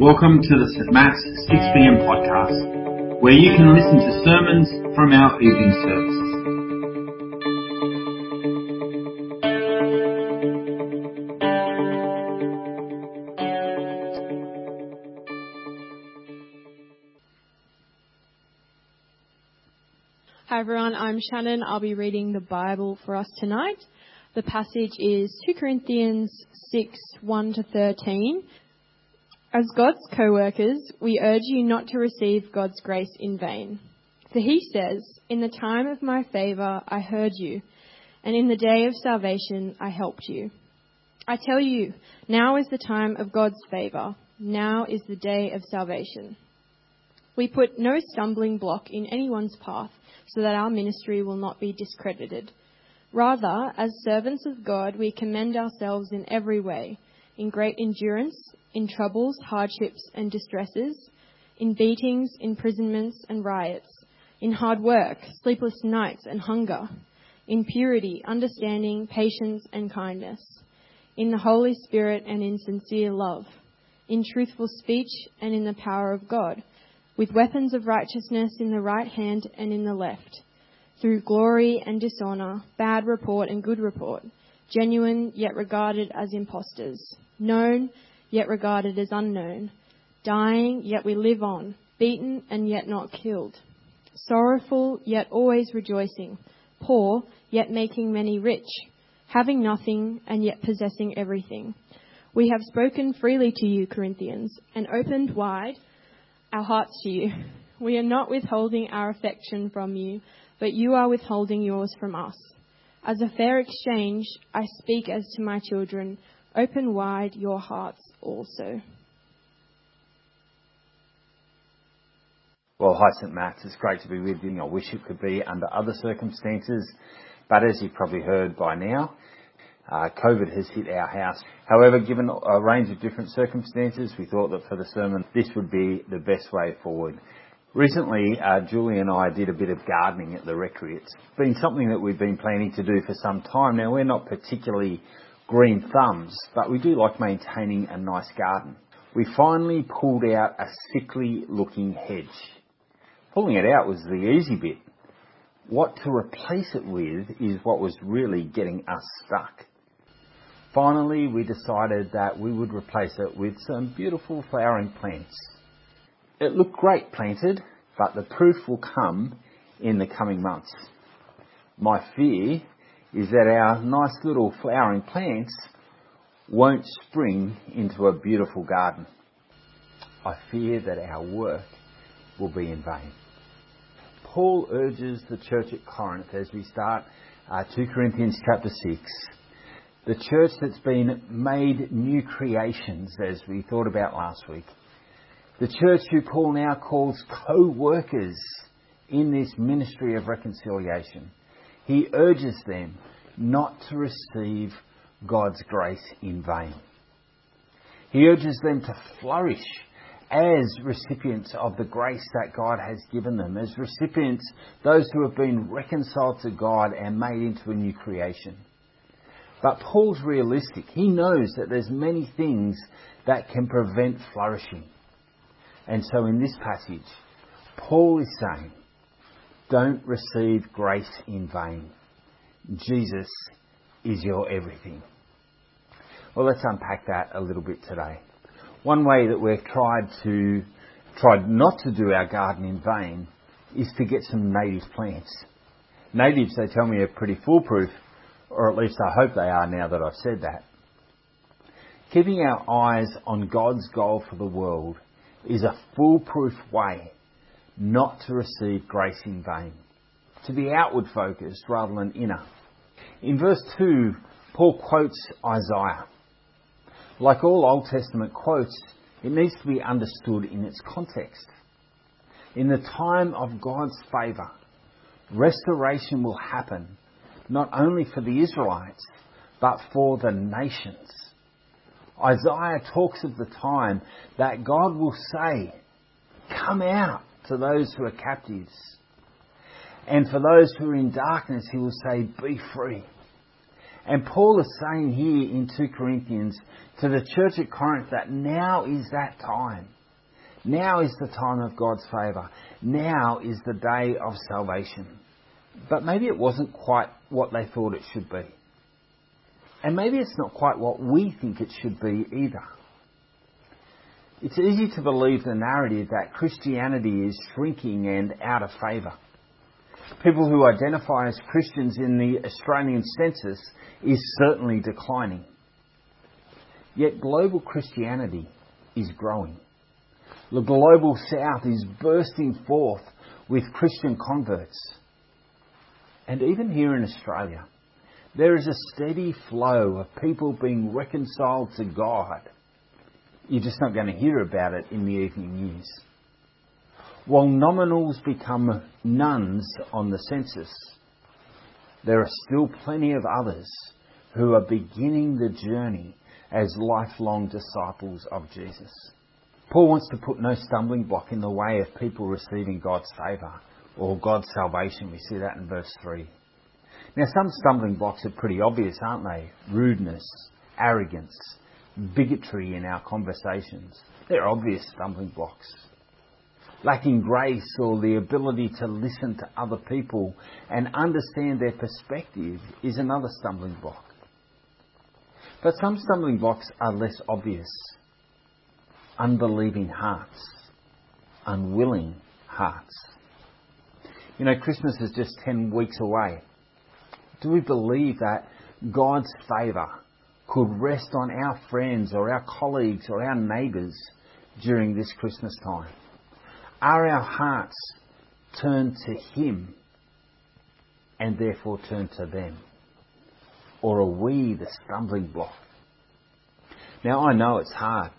Welcome to the St. Matt's 6pm podcast, where you can listen to sermons from our evening services. Hi everyone, I'm Shannon. I'll be reading the Bible for us tonight. The passage is 2 Corinthians 6 1 to 13. As God's co workers, we urge you not to receive God's grace in vain. For he says, In the time of my favour I heard you, and in the day of salvation I helped you. I tell you, now is the time of God's favour, now is the day of salvation. We put no stumbling block in anyone's path so that our ministry will not be discredited. Rather, as servants of God, we commend ourselves in every way, in great endurance, in troubles, hardships, and distresses, in beatings, imprisonments, and riots, in hard work, sleepless nights, and hunger, in purity, understanding, patience, and kindness, in the Holy Spirit and in sincere love, in truthful speech and in the power of God, with weapons of righteousness in the right hand and in the left through glory and dishonor, bad report and good report, genuine yet regarded as impostors, known yet regarded as unknown, dying yet we live on, beaten and yet not killed, sorrowful yet always rejoicing, poor yet making many rich, having nothing and yet possessing everything. We have spoken freely to you, Corinthians, and opened wide our hearts to you. We are not withholding our affection from you but you are withholding yours from us. As a fair exchange, I speak as to my children, open wide your hearts also. Well, hi, St. Matt's. It's great to be with you. I wish it could be under other circumstances, but as you've probably heard by now, uh, COVID has hit our house. However, given a range of different circumstances, we thought that for the sermon, this would be the best way forward. Recently, uh, Julie and I did a bit of gardening at the rectory. It's been something that we've been planning to do for some time now. We're not particularly green thumbs, but we do like maintaining a nice garden. We finally pulled out a sickly looking hedge. Pulling it out was the easy bit. What to replace it with is what was really getting us stuck. Finally, we decided that we would replace it with some beautiful flowering plants. It looked great planted, but the proof will come in the coming months. My fear is that our nice little flowering plants won't spring into a beautiful garden. I fear that our work will be in vain. Paul urges the church at Corinth as we start uh, 2 Corinthians chapter 6, the church that's been made new creations as we thought about last week, the church who Paul now calls co-workers in this ministry of reconciliation. He urges them not to receive God's grace in vain. He urges them to flourish as recipients of the grace that God has given them, as recipients, those who have been reconciled to God and made into a new creation. But Paul's realistic. He knows that there's many things that can prevent flourishing. And so in this passage, Paul is saying, don't receive grace in vain. Jesus is your everything. Well, let's unpack that a little bit today. One way that we've tried to, tried not to do our garden in vain is to get some native plants. Natives, they tell me, are pretty foolproof, or at least I hope they are now that I've said that. Keeping our eyes on God's goal for the world is a foolproof way not to receive grace in vain, to be outward focused rather than inner. In verse 2, Paul quotes Isaiah. Like all Old Testament quotes, it needs to be understood in its context. In the time of God's favour, restoration will happen not only for the Israelites, but for the nations. Isaiah talks of the time that God will say, Come out to those who are captives. And for those who are in darkness, he will say, Be free. And Paul is saying here in 2 Corinthians to the church at Corinth that now is that time. Now is the time of God's favour. Now is the day of salvation. But maybe it wasn't quite what they thought it should be. And maybe it's not quite what we think it should be either. It's easy to believe the narrative that Christianity is shrinking and out of favour. People who identify as Christians in the Australian census is certainly declining. Yet global Christianity is growing. The global south is bursting forth with Christian converts. And even here in Australia, there is a steady flow of people being reconciled to God. You're just not going to hear about it in the evening news. While nominals become nones on the census, there are still plenty of others who are beginning the journey as lifelong disciples of Jesus. Paul wants to put no stumbling block in the way of people receiving God's favour or God's salvation. We see that in verse 3. Now, some stumbling blocks are pretty obvious, aren't they? Rudeness, arrogance, bigotry in our conversations. They're obvious stumbling blocks. Lacking grace or the ability to listen to other people and understand their perspective is another stumbling block. But some stumbling blocks are less obvious unbelieving hearts, unwilling hearts. You know, Christmas is just 10 weeks away. Do we believe that God's favour could rest on our friends or our colleagues or our neighbours during this Christmas time? Are our hearts turned to Him and therefore turned to them? Or are we the stumbling block? Now I know it's hard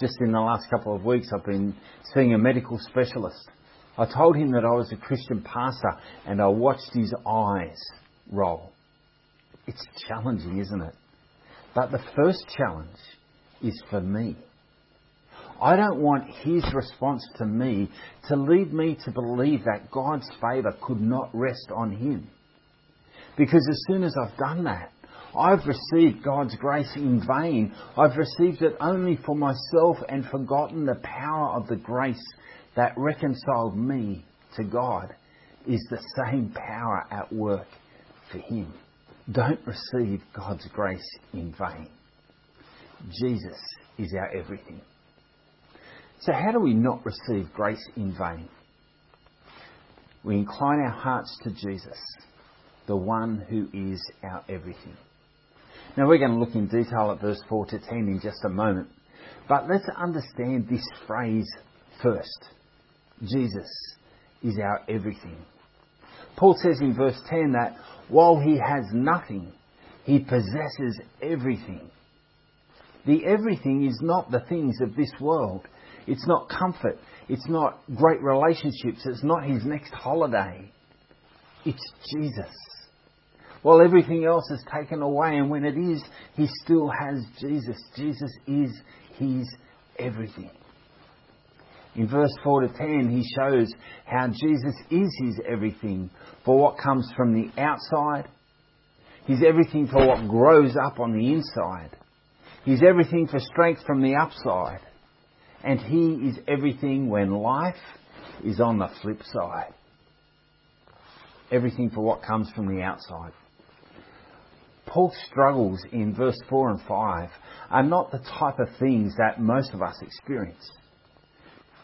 just in the last couple of weeks, I've been seeing a medical specialist. I told him that I was a Christian pastor and I watched his eyes roll. It's challenging, isn't it? But the first challenge is for me. I don't want his response to me to lead me to believe that God's favour could not rest on him. Because as soon as I've done that, I've received God's grace in vain. I've received it only for myself and forgotten the power of the grace that reconciled me to God is the same power at work for Him. Don't receive God's grace in vain. Jesus is our everything. So, how do we not receive grace in vain? We incline our hearts to Jesus, the one who is our everything. Now we're going to look in detail at verse 4 to 10 in just a moment. But let's understand this phrase first. Jesus is our everything. Paul says in verse 10 that while he has nothing, he possesses everything. The everything is not the things of this world. It's not comfort. It's not great relationships. It's not his next holiday. It's Jesus while everything else is taken away. And when it is, he still has Jesus. Jesus is his everything. In verse 4 to 10, he shows how Jesus is his everything for what comes from the outside. He's everything for what grows up on the inside. He's everything for strength from the upside. And he is everything when life is on the flip side. Everything for what comes from the outside. Paul's struggles in verse 4 and 5 are not the type of things that most of us experience.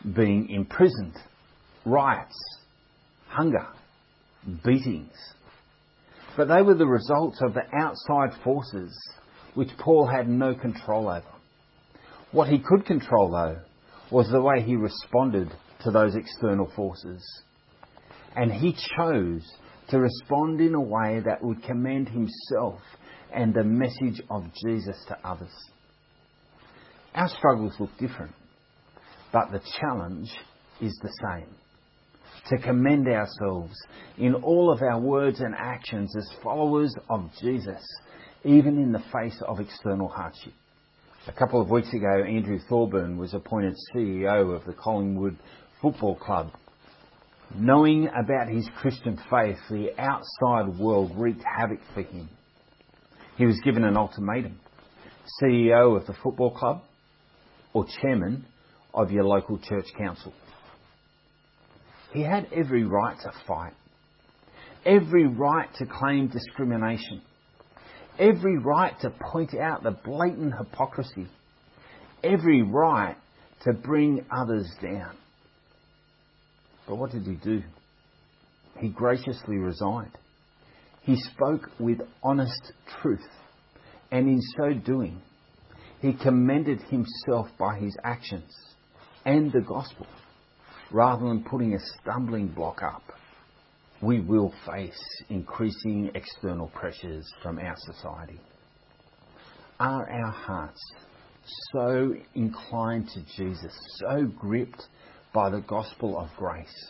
Being imprisoned, riots, hunger, beatings. But they were the results of the outside forces which Paul had no control over. What he could control, though, was the way he responded to those external forces. And he chose to respond in a way that would commend himself and the message of Jesus to others. Our struggles look different, but the challenge is the same. To commend ourselves in all of our words and actions as followers of Jesus, even in the face of external hardship. A couple of weeks ago, Andrew Thorburn was appointed CEO of the Collingwood Football Club Knowing about his Christian faith, the outside world wreaked havoc for him. He was given an ultimatum. CEO of the football club or chairman of your local church council. He had every right to fight, every right to claim discrimination, every right to point out the blatant hypocrisy, every right to bring others down. But what did he do? He graciously resigned. He spoke with honest truth, and in so doing, he commended himself by his actions and the gospel rather than putting a stumbling block up. We will face increasing external pressures from our society. Are our hearts so inclined to Jesus, so gripped by the gospel of grace,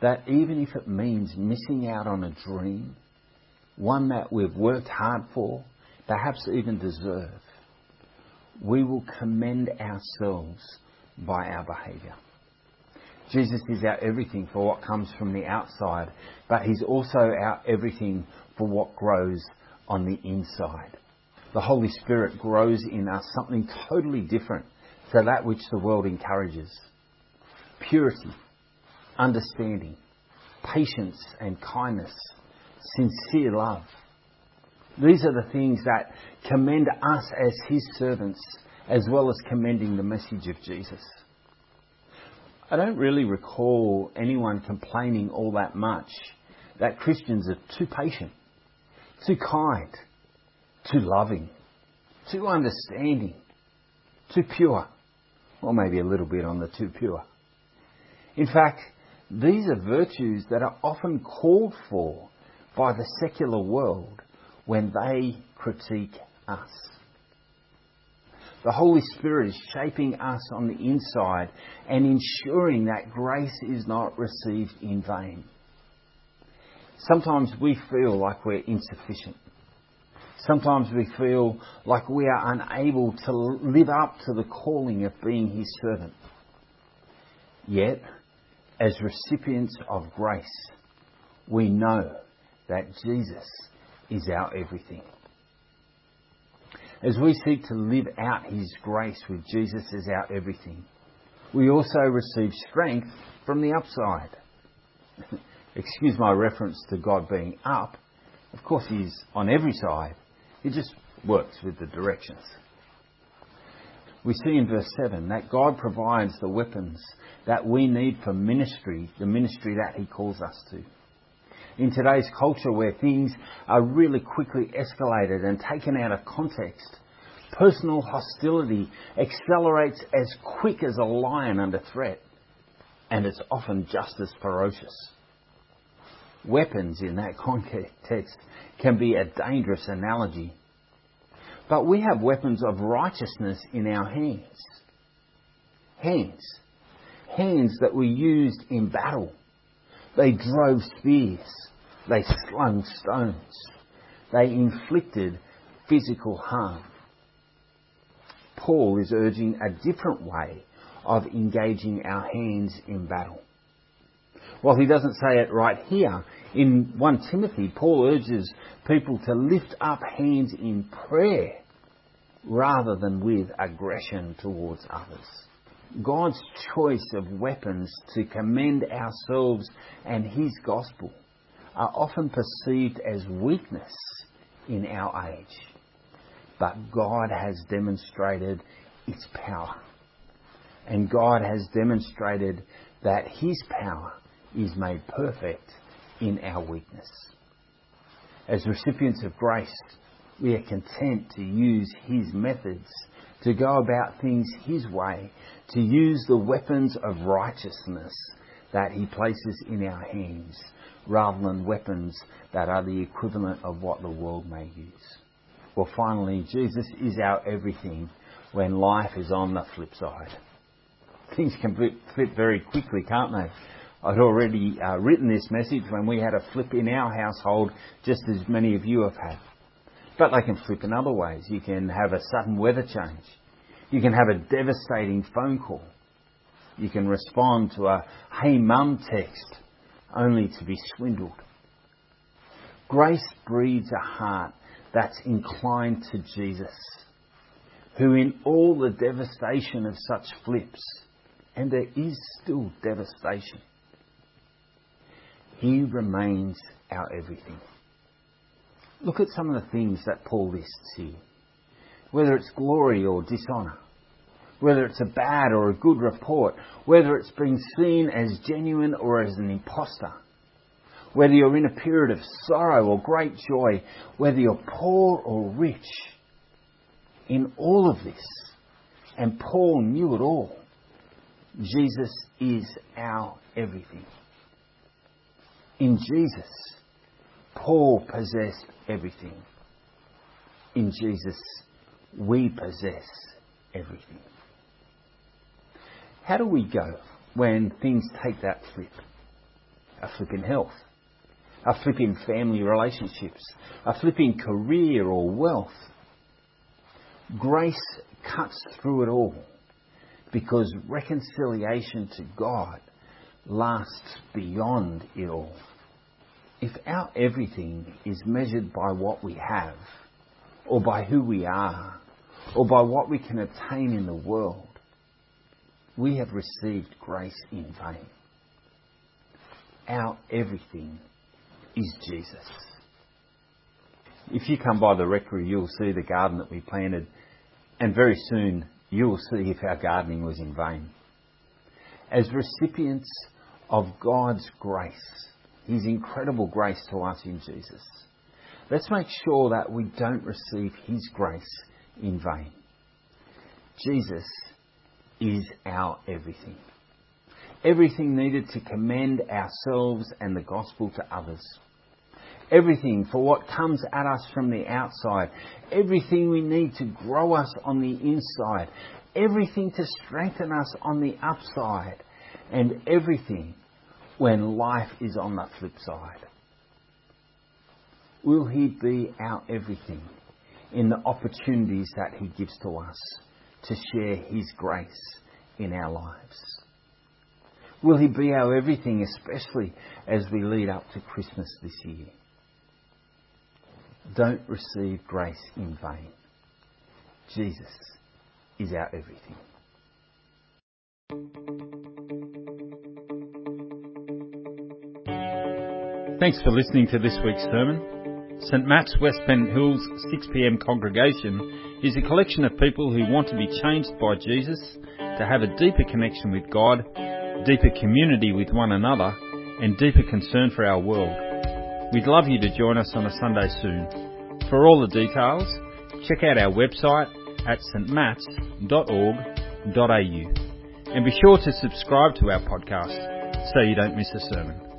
that even if it means missing out on a dream, one that we've worked hard for, perhaps even deserve, we will commend ourselves by our behaviour. Jesus is our everything for what comes from the outside, but He's also our everything for what grows on the inside. The Holy Spirit grows in us something totally different to that which the world encourages purity, understanding, patience and kindness, sincere love. These are the things that commend us as His servants as well as commending the message of Jesus. I don't really recall anyone complaining all that much that Christians are too patient, too kind, too loving, too understanding, too pure, or maybe a little bit on the too pure. In fact, these are virtues that are often called for by the secular world when they critique us. The Holy Spirit is shaping us on the inside and ensuring that grace is not received in vain. Sometimes we feel like we're insufficient. Sometimes we feel like we are unable to live up to the calling of being His servant. Yet, as recipients of grace, we know that Jesus is our everything. As we seek to live out His grace with Jesus as our everything, we also receive strength from the upside. Excuse my reference to God being up. Of course, He's on every side. He just works with the directions. We see in verse 7 that God provides the weapons that we need for ministry, the ministry that He calls us to. In today's culture where things are really quickly escalated and taken out of context, personal hostility accelerates as quick as a lion under threat, and it's often just as ferocious. Weapons in that context can be a dangerous analogy. But we have weapons of righteousness in our hands. Hands hands that were used in battle. They drove spears. They slung stones. They inflicted physical harm. Paul is urging a different way of engaging our hands in battle. While he doesn't say it right here, in 1 Timothy, Paul urges people to lift up hands in prayer rather than with aggression towards others. God's choice of weapons to commend ourselves and His gospel are often perceived as weakness in our age. But God has demonstrated its power. And God has demonstrated that His power is made perfect in our weakness. As recipients of grace, we are content to use His methods to go about things His way, to use the weapons of righteousness that He places in our hands, rather than weapons that are the equivalent of what the world may use. Well, finally, Jesus is our everything when life is on the flip side. Things can flip very quickly, can't they? I'd already uh, written this message when we had a flip in our household, just as many of you have had. But they can flip in other ways. You can have a sudden weather change. You can have a devastating phone call. You can respond to a hey mum text only to be swindled. Grace breeds a heart that's inclined to Jesus, who in all the devastation of such flips, and there is still devastation, he remains our everything. Look at some of the things that Paul lists here. Whether it's glory or dishonour, whether it's a bad or a good report, whether it's been seen as genuine or as an impostor, whether you're in a period of sorrow or great joy, whether you're poor or rich, in all of this, and Paul knew it all, Jesus is our everything. In Jesus, Paul possessed everything. In Jesus, we possess everything. How do we go when things take that flip? A flip in health, a flip in family relationships, a flip in career or wealth. Grace cuts through it all because reconciliation to God lasts beyond it all. If our everything is measured by what we have, or by who we are, or by what we can attain in the world, we have received grace in vain. Our everything is Jesus. If you come by the rectory, you'll see the garden that we planted, and very soon you'll see if our gardening was in vain. As recipients of God's grace, His incredible grace to us in Jesus, let's make sure that we don't receive His grace in vain. Jesus is our everything. Everything needed to commend ourselves and the gospel to others. Everything for what comes at us from the outside. Everything we need to grow us on the inside. Everything to strengthen us on the upside. And everything when life is on the flip side. Will He be our everything in the opportunities that He gives to us? To share His grace in our lives? Will He be our everything, especially as we lead up to Christmas this year? Don't receive grace in vain. Jesus is our everything. Thanks for listening to this week's sermon. St Matt's West Pennant Hills 6pm congregation is a collection of people who want to be changed by Jesus, to have a deeper connection with God, deeper community with one another, and deeper concern for our world. We'd love you to join us on a Sunday soon. For all the details, check out our website at stmats.org.au and be sure to subscribe to our podcast so you don't miss a sermon.